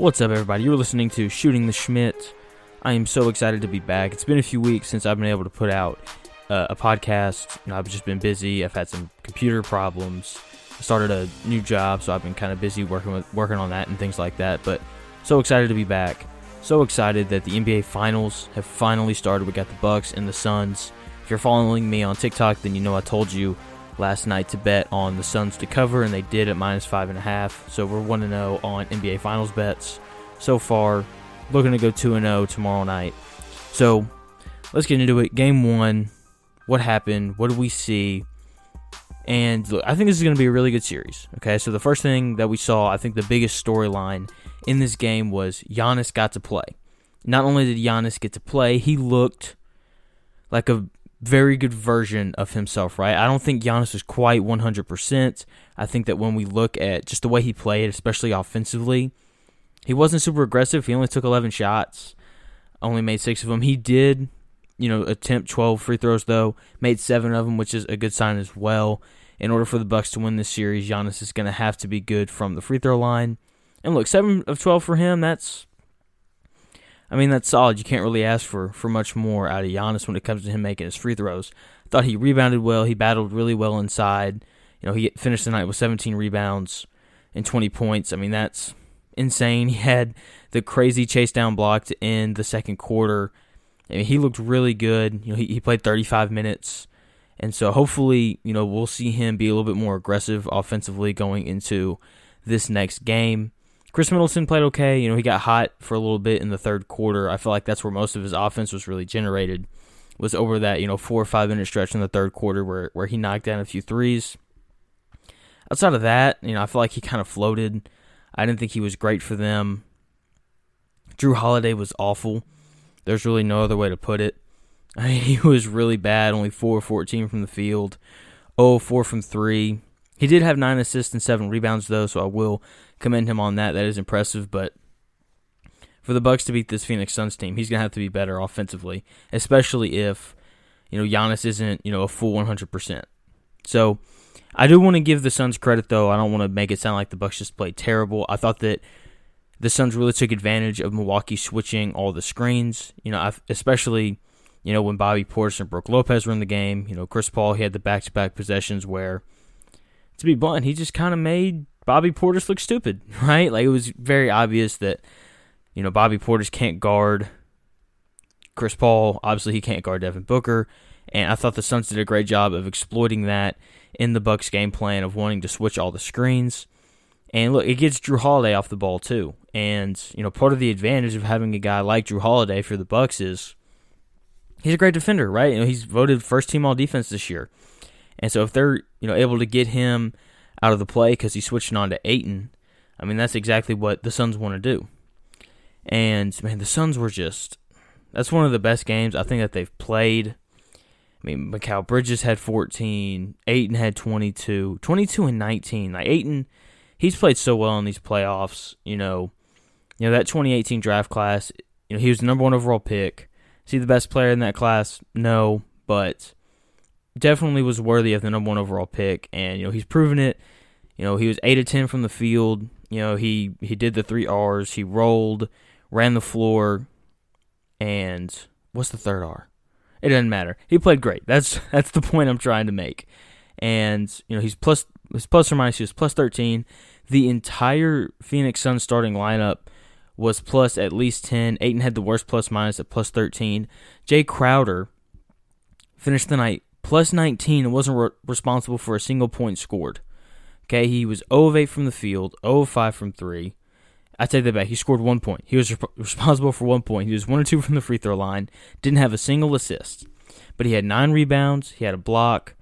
What's up, everybody? You're listening to Shooting the Shmitt. I am so excited to be back. It's been a few weeks since I've been able to put out uh, a podcast. I've just been busy. I've had some computer problems. I started a new job, so I've been kind of busy working with working on that and things like that. But so excited to be back. So excited that the NBA Finals have finally started. We got the Bucks and the Suns. If you're following me on TikTok, then you know I told you last night to bet on the Suns to cover, and they did at minus five and a half. So we're one to oh zero on NBA Finals bets so far. Looking to go two and zero tomorrow night. So let's get into it. Game one. What happened? What did we see? And look, I think this is going to be a really good series. Okay, so the first thing that we saw, I think the biggest storyline in this game was Giannis got to play. Not only did Giannis get to play, he looked like a very good version of himself, right? I don't think Giannis is quite 100%. I think that when we look at just the way he played, especially offensively, he wasn't super aggressive. He only took 11 shots, only made six of them. He did, you know, attempt 12 free throws, though, made seven of them, which is a good sign as well. In order for the Bucks to win this series, Giannis is going to have to be good from the free throw line. And look, 7 of 12 for him, that's I mean, that's solid. You can't really ask for, for much more out of Giannis when it comes to him making his free throws. I thought he rebounded well. He battled really well inside. You know, he finished the night with 17 rebounds and 20 points. I mean, that's insane. He had the crazy chase down block to end the second quarter. I mean, he looked really good. You know, he, he played 35 minutes. And so hopefully, you know, we'll see him be a little bit more aggressive offensively going into this next game. Khris Middleton played okay. You know, he got hot for a little bit in the third quarter. I feel like that's where most of his offense was really generated. Was over that, you know, four or five minute stretch in the third quarter where where he knocked down a few threes. Outside of that, you know, I feel like he kind of floated. I didn't think he was great for them. Jrue Holiday was awful. There's really no other way to put it. I mean, he was really bad, only 4 14 from the field, 0 4 from 3. He did have 9 assists and 7 rebounds, though, so I will commend him on that. That is impressive, but for the Bucks to beat this Phoenix Suns team, he's gonna have to be better offensively, especially if you know Giannis isn't you know a full 100. percent So I do want to give the Suns credit though. I don't want to make it sound like the Bucks just played terrible. I thought that the Suns really took advantage of Milwaukee switching all the screens. You know, especially you know when Bobby Portis and Brook Lopez were in the game. You know, Chris Paul he had the back-to-back possessions where, to be blunt, he just kind of made Bobby Portis look stupid, right? Like it was very obvious that you know Bobby Portis can't guard Chris Paul. Obviously, he can't guard Devin Booker, and I thought the Suns did a great job of exploiting that in the Bucks game plan of wanting to switch all the screens. And look, it gets Jrue Holiday off the ball too. And you know, part of the advantage of having a guy like Jrue Holiday for the Bucks is he's a great defender, right? You know, he's voted first team all defense this year. And so if they're, you know, able to get him out of the play because he's switching on to Ayton, I mean, that's exactly what the Suns want to do. And man, the Suns were just that's one of the best games I think that they've played. I mean, Mikal Bridges had 14, Ayton had 22, 22 and 19. Like Ayton, he's played so well in these playoffs. You know, you know that 2018 draft class. You know, he was the number one overall pick. Is he the best player in that class? No, but definitely was worthy of the number one overall pick, and you know he's proven it. You know he was eight of ten from the field. You know he he did the three R's. He rolled, ran the floor, and what's the third R? It doesn't matter. He played great. That's that's the point I'm trying to make. And you know he's plus his plus or minus he was plus thirteen. The entire Phoenix Suns starting lineup was plus at least ten. Ayton had the worst plus minus at plus thirteen. Jae Crowder finished the night plus 19 and wasn't re- responsible for a single point scored. Okay, he was 0 of 8 from the field, 0 of 5 from 3. I take that back. He scored one point. He was responsible for one point. He was 1 or 2 from the free throw line, didn't have a single assist. But he had 9 rebounds, he had a block,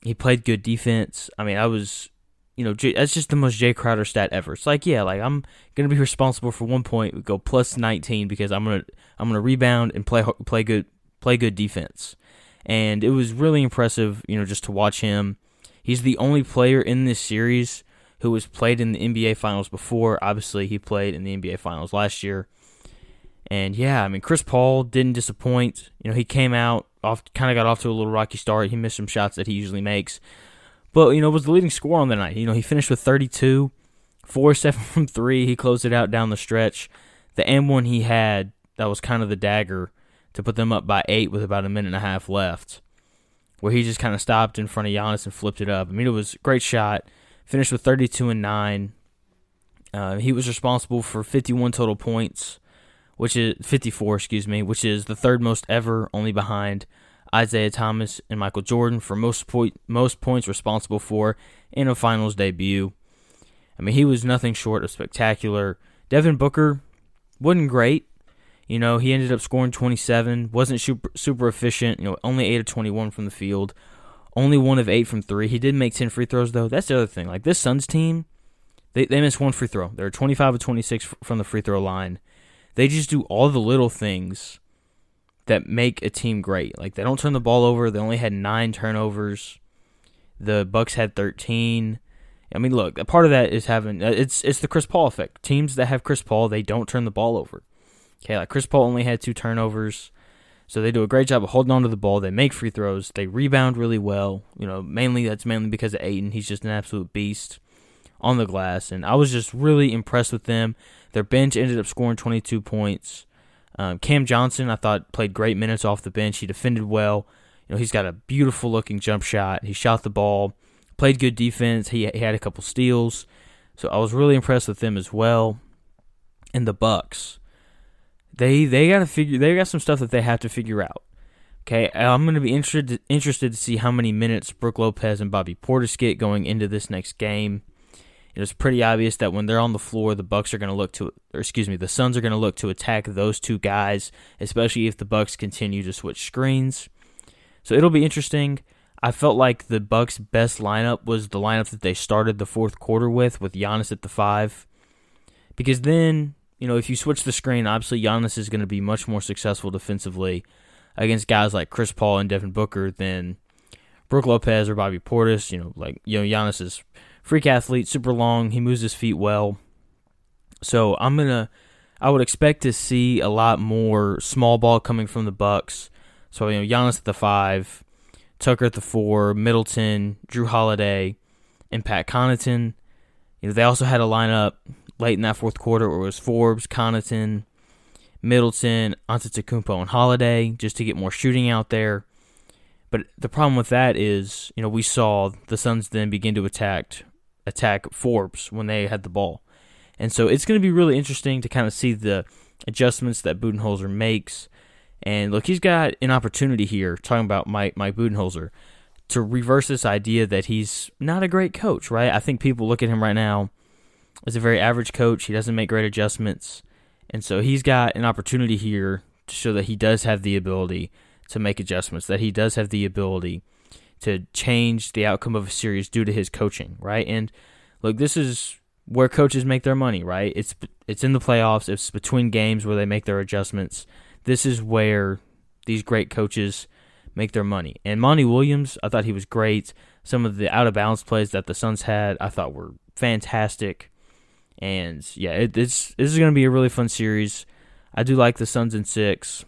he played good defense. I mean, I was, you know, that's just the most Jae Crowder stat ever. It's like, yeah, like I'm going to be responsible for one point, go plus 19 because I'm going to I'm going to rebound and play play good play good defense and it was really impressive, you know, just to watch him. He's the only player in this series who has played in the NBA Finals before. Obviously, he played in the NBA Finals last year. And yeah, I mean, Chris Paul didn't disappoint. You know, he came out off, kind of got off to a little rocky start. He missed some shots that he usually makes, but you know, was the leading scorer on the night. You know, he finished with 32, Four seven from three. He closed it out down the stretch. The and one he had that was kind of the dagger to put them up by eight with about a minute and a half left, where he just kind of stopped in front of Giannis and flipped it up. I mean, it was a great shot. Finished with 32 and nine. Uh, he was responsible for 51 total points, which is 54, excuse me, which is the third most ever, only behind Isiah Thomas and Michael Jordan for most point, most points responsible for in a finals debut. I mean, he was nothing short of spectacular. Devin Booker wasn't great. You know, he ended up scoring 27, wasn't super, super efficient, you know, only 8 of 21 from the field, only 1 of 8 from 3. He did make 10 free throws, though. That's the other thing. Like, this Suns team, they, they missed one free throw. They're 25 of 26 from the free throw line. They just do all the little things that make a team great. Like, they don't turn the ball over. They only had 9 turnovers. The Bucks had 13. I mean, look, a part of that is having uh, it's it's the Chris Paul effect. Teams that have Chris Paul, they don't turn the ball over. Okay, like Chris Paul only had two turnovers, so they do a great job of holding on to the ball. They make free throws. They rebound really well. You know, mainly that's mainly because of Ayton. He's just an absolute beast on the glass, and I was just really impressed with them. Their bench ended up scoring 22 points. Um, Cam Johnson, I thought, played great minutes off the bench. He defended well. You know, he's got a beautiful looking jump shot. He shot the ball, played good defense. He, he had a couple steals, so I was really impressed with them as well. And the Bucks, they they got to figure. They got some stuff that they have to figure out. Okay, I'm going to be interested interested to see how many minutes Brook Lopez and Bobby Portis get going into this next game. It was pretty obvious that when they're on the floor, the Bucks are going to look to, or excuse me, the Suns are going to look to attack those two guys, especially if the Bucks continue to switch screens. So it'll be interesting. I felt like the Bucks' best lineup was the lineup that they started the fourth quarter with, with Giannis at the five, because then you know if you switch the screen, obviously Giannis is going to be much more successful defensively against guys like Chris Paul and Devin Booker than Brook Lopez or Bobby Portis. You know, like you know Giannis is freak athlete, super long. He moves his feet well. So I'm gonna, I would expect to see a lot more small ball coming from the Bucks. So you know Giannis at the five, Tucker at the four, Middleton, Jrue Holiday, and Pat Connaughton. You know they also had a lineup late in that fourth quarter where it was Forbes, Connaughton, Middleton, Antetokounmpo, and Holiday just to get more shooting out there. But the problem with that is, you know, we saw the Suns then begin to attack attack Forbes when they had the ball. And so it's going to be really interesting to kind of see the adjustments that Budenholzer makes. And look, he's got an opportunity here, talking about Mike, Mike Budenholzer, to reverse this idea that he's not a great coach, right? I think people look at him right now as a very average coach. He doesn't make great adjustments. And so he's got an opportunity here to show that he does have the ability to make adjustments, that he does have the ability to change the outcome of a series due to his coaching, right? And look, this is where coaches make their money, right? It's it's in the playoffs. It's between games where they make their adjustments. This is where these great coaches make their money. And Monty Williams, I thought he was great. Some of the out of bounds plays that the Suns had, I thought were fantastic. And yeah, it, it's this is going to be a really fun series. I do like the Suns in six,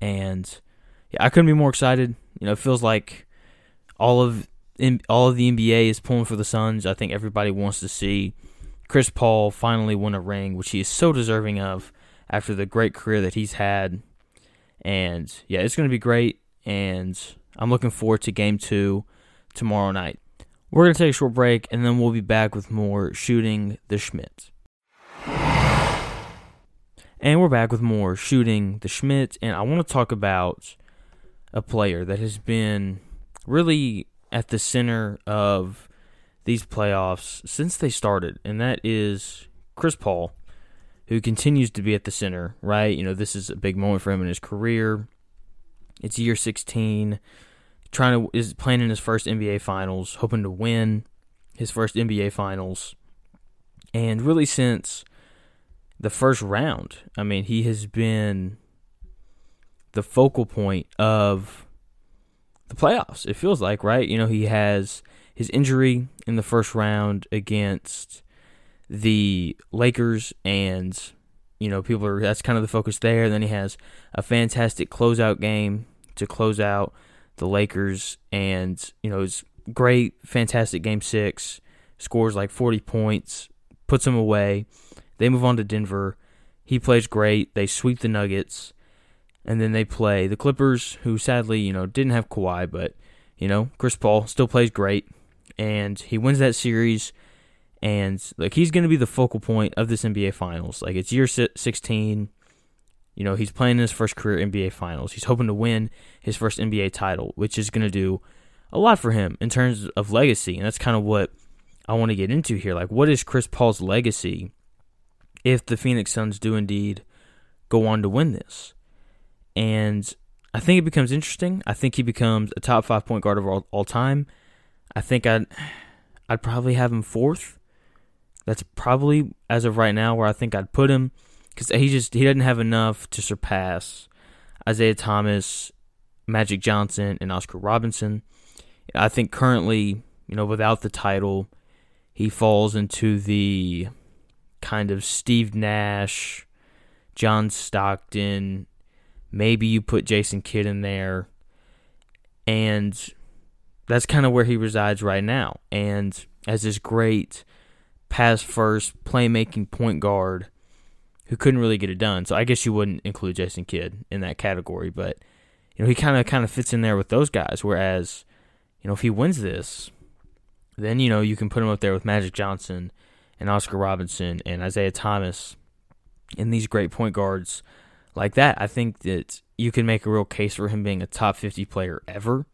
and yeah, I couldn't be more excited. You know, it feels like all of all of the NBA is pulling for the Suns. I think everybody wants to see Chris Paul finally win a ring, which he is so deserving of after the great career that he's had. And yeah, it's going to be great. And I'm looking forward to game two tomorrow night. We're going to take a short break and then we'll be back with more Shooting the Shmitt. And we're back with more Shooting the Shmitt. And I want to talk about a player that has been really at the center of these playoffs since they started, and that is Chris Paul, who continues to be at the center, right? You know, this is a big moment for him in his career. It's year 16, trying to is playing in his first NBA finals, hoping to win his first NBA finals. And really since the first round, I mean, he has been the focal point of the playoffs. It feels like, right? You know, he has his injury in the first round against the Lakers, and you know, people are that's kind of the focus there. then he has a fantastic closeout game to close out the Lakers, and you know, it's great, fantastic game six. Scores like 40 points, puts them away. They move on to Denver. He plays great. They sweep the Nuggets, and then they play the Clippers, who sadly, you know, didn't have Kawhi, but you know, Chris Paul still plays great, and he wins that series. And like he's going to be the focal point of this NBA Finals. Like it's year 16. You know, he's playing in his first career NBA Finals. He's hoping to win his first NBA title, which is going to do a lot for him in terms of legacy. And that's kind of what I want to get into here. Like, what is Chris Paul's legacy if the Phoenix Suns do indeed go on to win this? And I think it becomes interesting. I think he becomes a top five point guard of all, all time. I think I'd I'd probably have him fourth. That's probably as of right now where I think I'd put him because he just he doesn't have enough to surpass Isiah Thomas, Magic Johnson, and Oscar Robinson. I think currently, you know, without the title, he falls into the kind of Steve Nash, John Stockton, maybe you put Jason Kidd in there, and that's kind of where he resides right now. And as this great pass first playmaking point guard who couldn't really get it done. So I guess you wouldn't include Jason Kidd in that category, but you know, he kind of kind of fits in there with those guys whereas you know, if he wins this, then you know, you can put him up there with Magic Johnson and Oscar Robinson and Isiah Thomas and these great point guards like that. I think that you can make a real case for him being a top 50 player ever,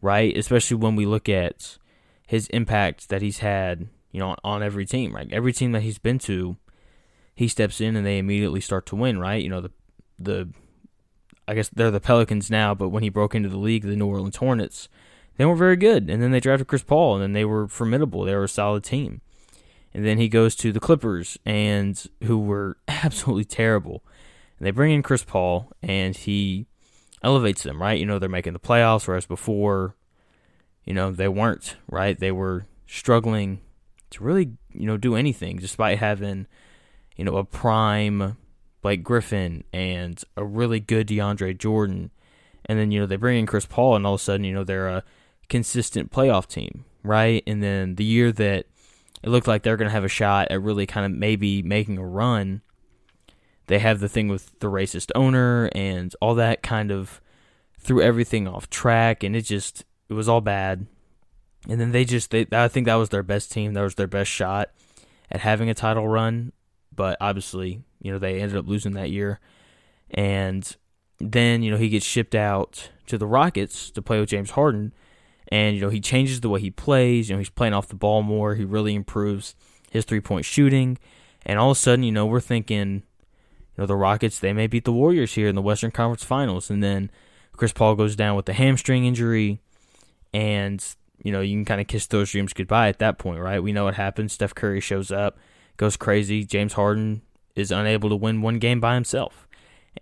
right? Especially when we look at his impact that he's had, you know, on every team, right? Every team that he's been to, he steps in and they immediately start to win, right? You know, the the I guess they're the Pelicans now, but when he broke into the league, the New Orleans Hornets, they were very good. And then they drafted Chris Paul, and then they were formidable. They were a solid team. And then he goes to the Clippers, and who were absolutely terrible. And they bring in Chris Paul, and he elevates them, right? You know, they're making the playoffs, whereas before, you know, they weren't, right? They were struggling to really, you know, do anything despite having, you know, a prime Blake Griffin and a really good DeAndre Jordan. And then, you know, they bring in Chris Paul, and all of a sudden, you know, they're a consistent playoff team, right? And then the year that it looked like they're going to have a shot at really kind of maybe making a run, they have the thing with the racist owner and all that kind of threw everything off track and it just it was all bad. And then they just they I think that was their best team. That was their best shot at having a title run, but obviously, you know, they ended up losing that year. And then, you know, he gets shipped out to the Rockets to play with James Harden and you know, he changes the way he plays, you know, he's playing off the ball more, he really improves his three-point shooting. And all of a sudden, you know, we're thinking you know, the Rockets, they may beat the Warriors here in the Western Conference Finals. And then Chris Paul goes down with a hamstring injury. And, you know, you can kind of kiss those dreams goodbye at that point, right? We know what happens. Steph Curry shows up, goes crazy. James Harden is unable to win one game by himself.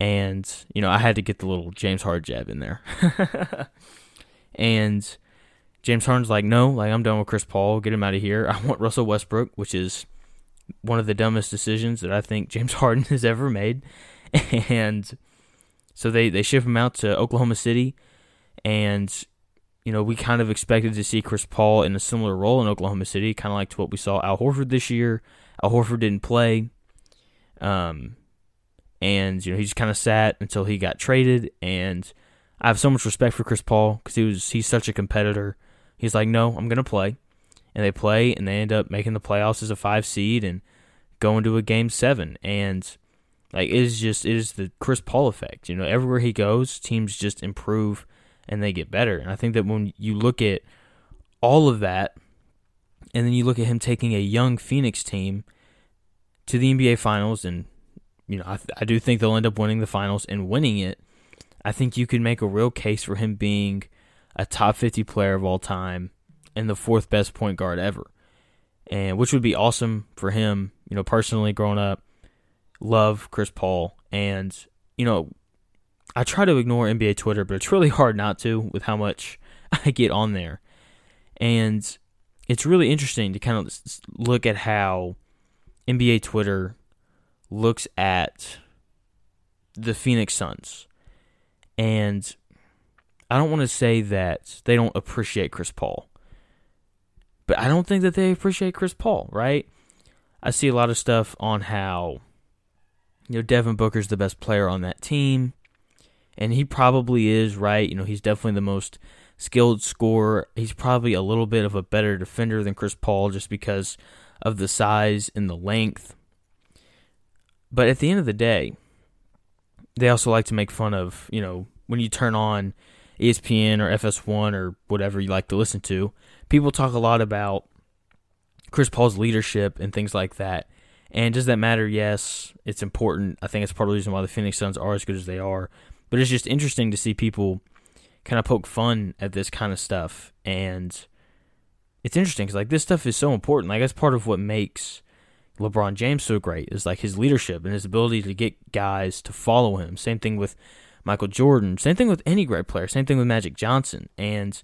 And, you know, I had to get the little James Harden jab in there. and James Harden's like, no, like, I'm done with Chris Paul. Get him out of here. I want Russell Westbrook, which is one of the dumbest decisions that I think James Harden has ever made. And so they, they ship him out to Oklahoma City. And, you know, we kind of expected to see Chris Paul in a similar role in Oklahoma City, kind of like to what we saw Al Horford this year. Al Horford didn't play. Um, and, you know, he just kind of sat until he got traded. And I have so much respect for Chris Paul because he was he's such a competitor. He's like, no, I'm going to play and they play and they end up making the playoffs as a five seed and going to a game seven. And like it is just it is the Chris Paul effect. You know, everywhere he goes, teams just improve and they get better. And I think that when you look at all of that, and then you look at him taking a young Phoenix team to the NBA Finals, and you know, I, I do think they'll end up winning the finals and winning it. I think you can make a real case for him being a top 50 player of all time and the fourth best point guard ever. And which would be awesome for him, you know, personally growing up. Love Chris Paul and you know, I try to ignore NBA Twitter, but it's really hard not to with how much I get on there. And it's really interesting to kind of look at how NBA Twitter looks at the Phoenix Suns. And I don't want to say that they don't appreciate Chris Paul but I don't think that they appreciate Chris Paul, right? I see a lot of stuff on how you know Devin Booker's the best player on that team, and he probably is right. You know, he's definitely the most skilled scorer. He's probably a little bit of a better defender than Chris Paul just because of the size and the length. But at the end of the day, they also like to make fun of, you know, when you turn on ESPN or FS1 or whatever you like to listen to, people talk a lot about Chris Paul's leadership and things like that. And does that matter? Yes, it's important. I think it's part of the reason why the Phoenix Suns are as good as they are. But it's just interesting to see people kind of poke fun at this kind of stuff. And it's interesting because, like, this stuff is so important. Like, that's part of what makes LeBron James so great is like his leadership and his ability to get guys to follow him. Same thing with Michael Jordan. Same thing with any great player. Same thing with Magic Johnson. And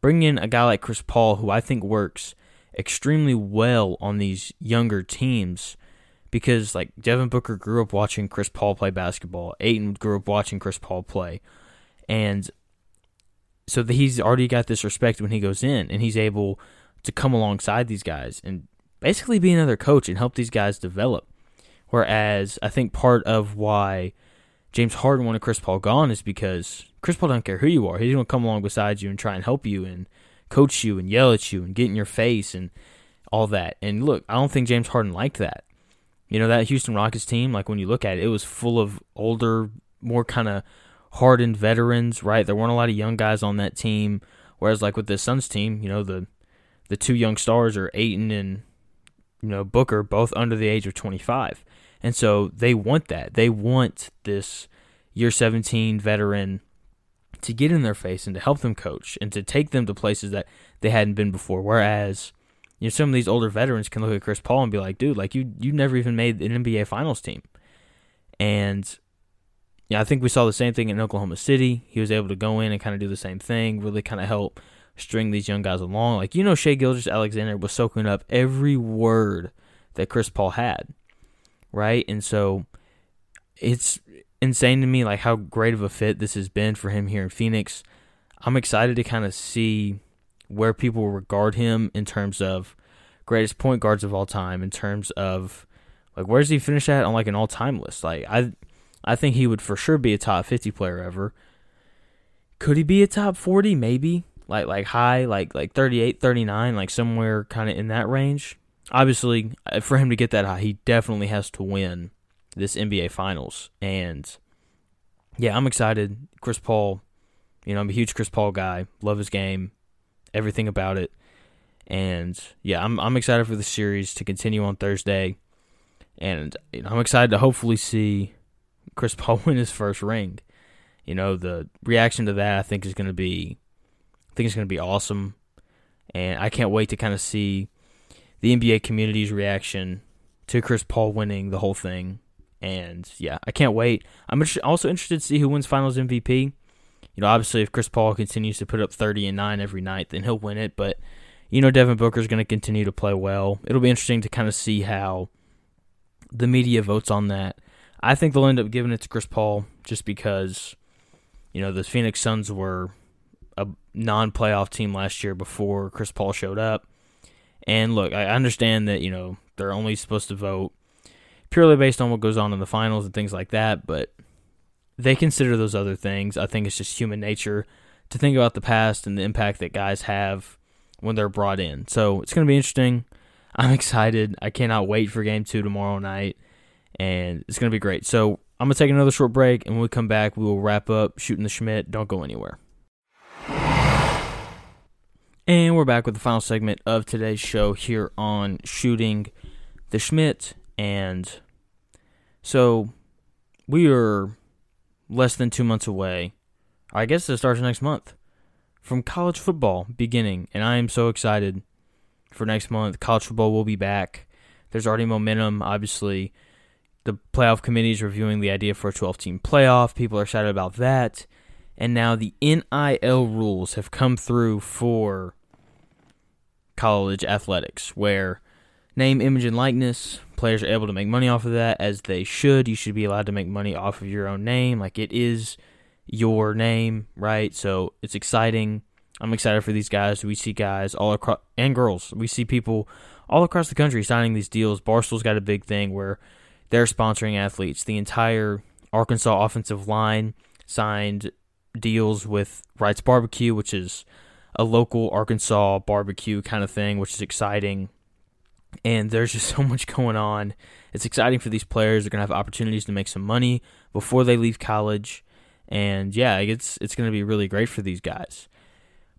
bringing in a guy like Chris Paul, who I think works extremely well on these younger teams, because like Devin Booker grew up watching Chris Paul play basketball. Ayton grew up watching Chris Paul play, and so that he's already got this respect when he goes in, and he's able to come alongside these guys and basically be another coach and help these guys develop. Whereas I think part of why James Harden wanted Chris Paul gone is because Chris Paul doesn't care who you are. He's going to come along beside you and try and help you and coach you and yell at you and get in your face and all that. And look, I don't think James Harden liked that. You know, that Houston Rockets team, like when you look at it, it was full of older, more kind of hardened veterans, right? There weren't a lot of young guys on that team. Whereas, like with the Suns team, you know, the the two young stars are Ayton and you know Booker, both under the age of 25, and so they want that. They want this year 17 veteran to get in their face and to help them coach and to take them to places that they hadn't been before. Whereas, you know, some of these older veterans can look at Chris Paul and be like, dude, like you you never even made an NBA Finals team, and yeah, I think we saw the same thing in Oklahoma City. He was able to go in and kind of do the same thing, really kind of help string these young guys along. Like you know, Shai Gilgeous-Alexander was soaking up every word that Chris Paul had, right? And so it's insane to me like how great of a fit this has been for him here in Phoenix. I'm excited to kind of see where people regard him in terms of greatest point guards of all time, in terms of like where does he finish at on like an all time list? Like I I think he would for sure be a top 50 player ever. Could he be a top 40? Maybe. Like like high like like 38 39 like somewhere kind of in that range. Obviously uh, for him to get that high he definitely has to win this NBA finals. And yeah I'm excited. Chris Paul you know I'm a huge Chris Paul guy. Love his game. Everything about it. And yeah I'm I'm excited for the series to continue on Thursday. And you know, I'm excited to hopefully see Chris Paul win his first ring you know the reaction to that I think is going to be think it's going to be awesome, and I can't wait to kind of see the NBA community's reaction to Chris Paul winning the whole thing. And yeah, I can't wait. I'm also interested to see who wins Finals MVP. You know, obviously, if Chris Paul continues to put up 30 and 9 every night, then he'll win it. But, you know, Devin Booker is going to continue to play well. It'll be interesting to kind of see how the media votes on that. I think they'll end up giving it to Chris Paul just because, you know, the Phoenix Suns were a non-playoff team last year before Chris Paul showed up. And look, I understand that you know they're only supposed to vote purely based on what goes on in the finals and things like that, but they consider those other things. I think it's just human nature to think about the past and the impact that guys have when they're brought in. So it's going to be interesting. I'm excited. I cannot wait for game two tomorrow night, and it's going to be great. So I'm going to take another short break, and when we come back, we will wrap up shooting the Shmitt. Don't go anywhere. And we're back with the final segment of today's show here on shooting the Shmitt. And so we are less than two months away. I guess it starts next month from college football beginning. And I am so excited for next month. College football will be back. There's already momentum. Obviously, the playoff committee is reviewing the idea for a 12 team playoff. People are excited about that. And now the NIL rules have come through for college athletics, where name, image, and likeness, players are able to make money off of that as they should. You should be allowed to make money off of your own name. Like it is your name, right? So it's exciting. I'm excited for these guys. We see guys all across, and girls, we see people all across the country signing these deals. Barstool's got a big thing where they're sponsoring athletes. The entire Arkansas offensive line signed deals with Wright's Barbecue, which is a local Arkansas barbecue kind of thing, which is exciting. And there's just so much going on. It's exciting for these players. They're to have opportunities to make some money before they leave college. And yeah, it's it's to be really great for these guys.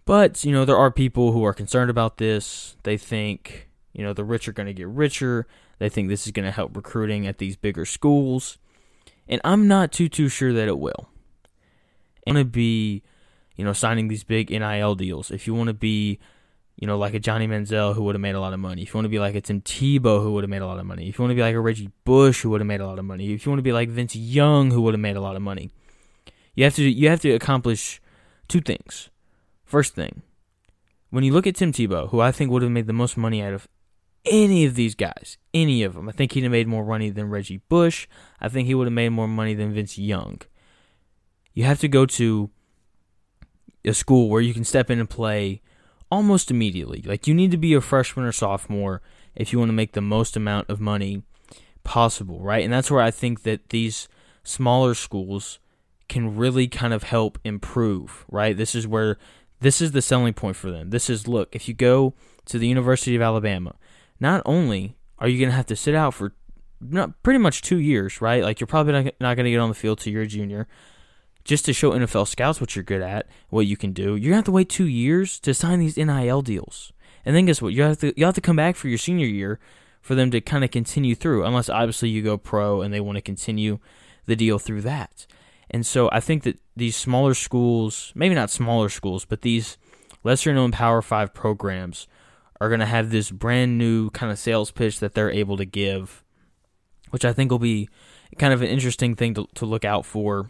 But, you know, there are people who are concerned about this. They think, you know, the rich are to get richer. They think this is going to help recruiting at these bigger schools. And I'm not too too sure that it will. I'm going to be, you know, signing these big NIL deals. If you want to be, you know, like a Johnny Manziel who would have made a lot of money. If you want to be like a Tim Tebow who would have made a lot of money. If you want to be like a Reggie Bush who would have made a lot of money. If you want to be like Vince Young who would have made a lot of money. You have to you have to accomplish two things. First thing, when you look at Tim Tebow, who I think would have made the most money out of any of these guys, any of them, I think he'd have made more money than Reggie Bush. I think he would have made more money than Vince Young. You have to go to a school where you can step in and play almost immediately. Like you need to be a freshman or sophomore if you want to make the most amount of money possible, right? And that's where I think that these smaller schools can really kind of help improve, right? This is where this is the selling point for them. This is look, if you go to the University of Alabama, not only are you going to have to sit out for not pretty much two years, right? Like you're probably not, not going to get on the field till you're a junior, just to show NFL scouts what you're good at, what you can do. You're going to have to wait two years to sign these NIL deals, and then guess what? You have to you have to come back for your senior year for them to kind of continue through, unless obviously you go pro and they want to continue the deal through that. And so I think that these smaller schools, maybe not smaller schools, but these lesser known Power 5 programs are going to have this brand new kind of sales pitch that they're able to give, which I think will be kind of an interesting thing to, to look out for.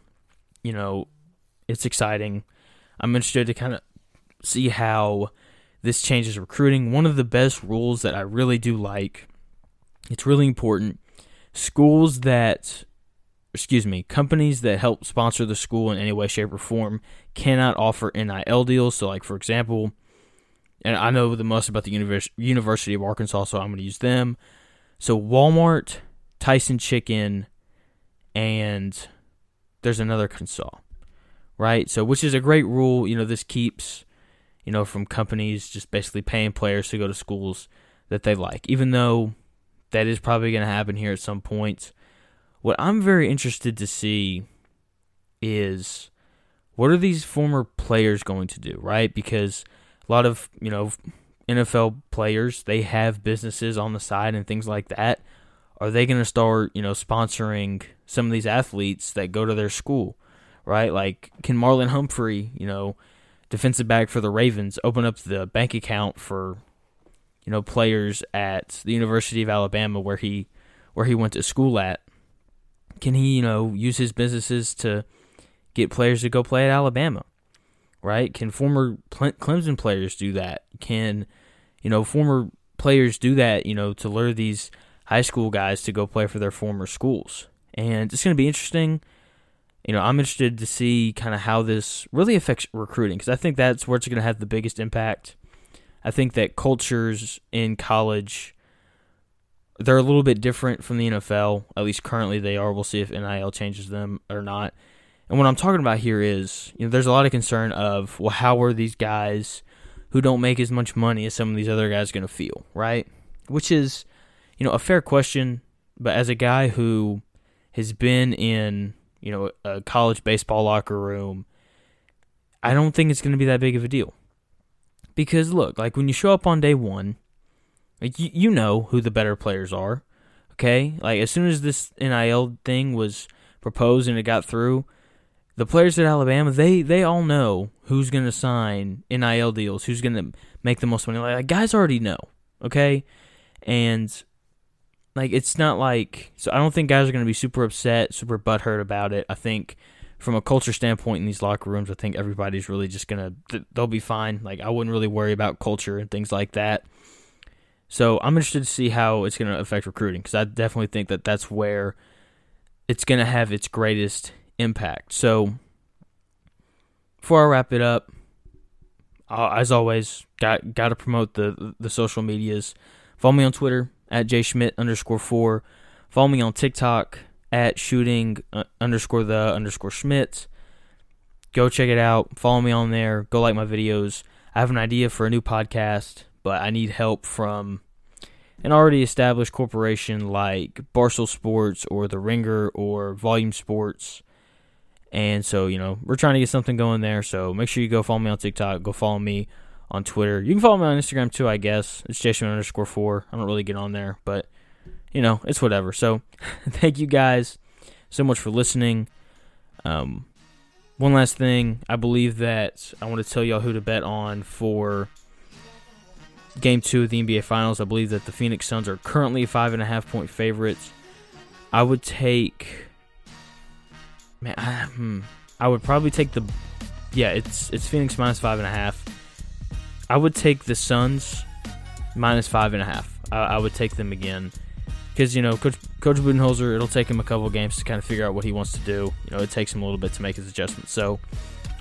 You know, it's exciting. I'm interested to kind of see how this changes recruiting. One of the best rules that I really do like, it's really important. Schools that excuse me, companies that help sponsor the school in any way, shape, or form cannot offer NIL deals. So, like for example, and I know the most about the Univers- University of Arkansas, so I'm going to use them. So Walmart, Tyson Chicken, and there's another Arkansas, right? So which is a great rule. You know, this keeps you know from companies just basically paying players to go to schools that they like, even though that is probably going to happen here at some point. What I'm very interested to see is what are these former players going to do, right? Because a lot of, you know, NFL players, they have businesses on the side and things like that. Are they going to start, you know, sponsoring some of these athletes that go to their school, right? Like, can Marlon Humphrey, you know, defensive back for the Ravens, open up the bank account for, you know, players at the University of Alabama where he where he went to school at can he, you know, use his businesses to get players to go play at Alabama? Right? Can former Clemson players do that? Can, you know, former players do that, you know, to lure these high school guys to go play for their former schools? And it's going to be interesting. You know, I'm interested to see kind of how this really affects recruiting because I think that's where it's going to have the biggest impact. I think that cultures in college they're a little bit different from the NFL. At least currently they are. We'll see if NIL changes them or not. And what I'm talking about here is, you know, there's a lot of concern of, well, how are these guys who don't make as much money as some of these other guys going to feel, right? Which is, you know, a fair question. But as a guy who has been in, you know, a college baseball locker room, I don't think it's going to be that big of a deal. Because look, like when you show up on day one, like you, you know who the better players are. Okay? Like as soon as this NIL thing was proposed and it got through, the players at Alabama, they they all know who's going to sign NIL deals, who's going to make the most money. Like guys already know, okay? And like it's not like so I don't think guys are going to be super upset, super butthurt about it. I think from a culture standpoint in these locker rooms, I think everybody's really just going to they'll be fine. Like I wouldn't really worry about culture and things like that. So I'm interested to see how it's going to affect recruiting because I definitely think that that's where it's going to have its greatest impact. So before I wrap it up, uh, as always, got got to promote the the social medias. Follow me on Twitter at JShmitt underscore four. Follow me on TikTok at shooting uh, underscore the underscore shmitt. Go check it out. Follow me on there. Go like my videos. I have an idea for a new podcast, but I need help from an already established corporation like Barstool Sports or The Ringer or Volume Sports. And so, you know, we're trying to get something going there. So make sure you go follow me on TikTok. Go follow me on Twitter. You can follow me on Instagram too, I guess. It's Jason underscore four. I don't really get on there, but you know, it's whatever. So thank you guys so much for listening. Um, one last thing, I believe that I want to tell y'all who to bet on for game two of the NBA Finals. I believe that the Phoenix Suns are currently five and a half point favorites. I would take, man, I, hmm, I would probably take the, yeah, it's it's Phoenix minus five and a half. I would take the Suns minus five and a half. I, I would take them again because you know Coach Coach Budenholzer, it'll take him a couple games to kind of figure out what he wants to do. You know, it takes him a little bit to make his adjustments. So,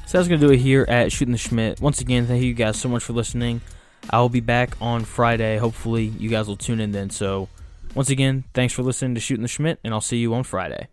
so that's gonna do it here at Shooting the Shmitt. Once again, thank you guys so much for listening. I will be back on Friday. Hopefully, you guys will tune in then. So, once again, thanks for listening to Shooting the Shmitt, and I'll see you on Friday.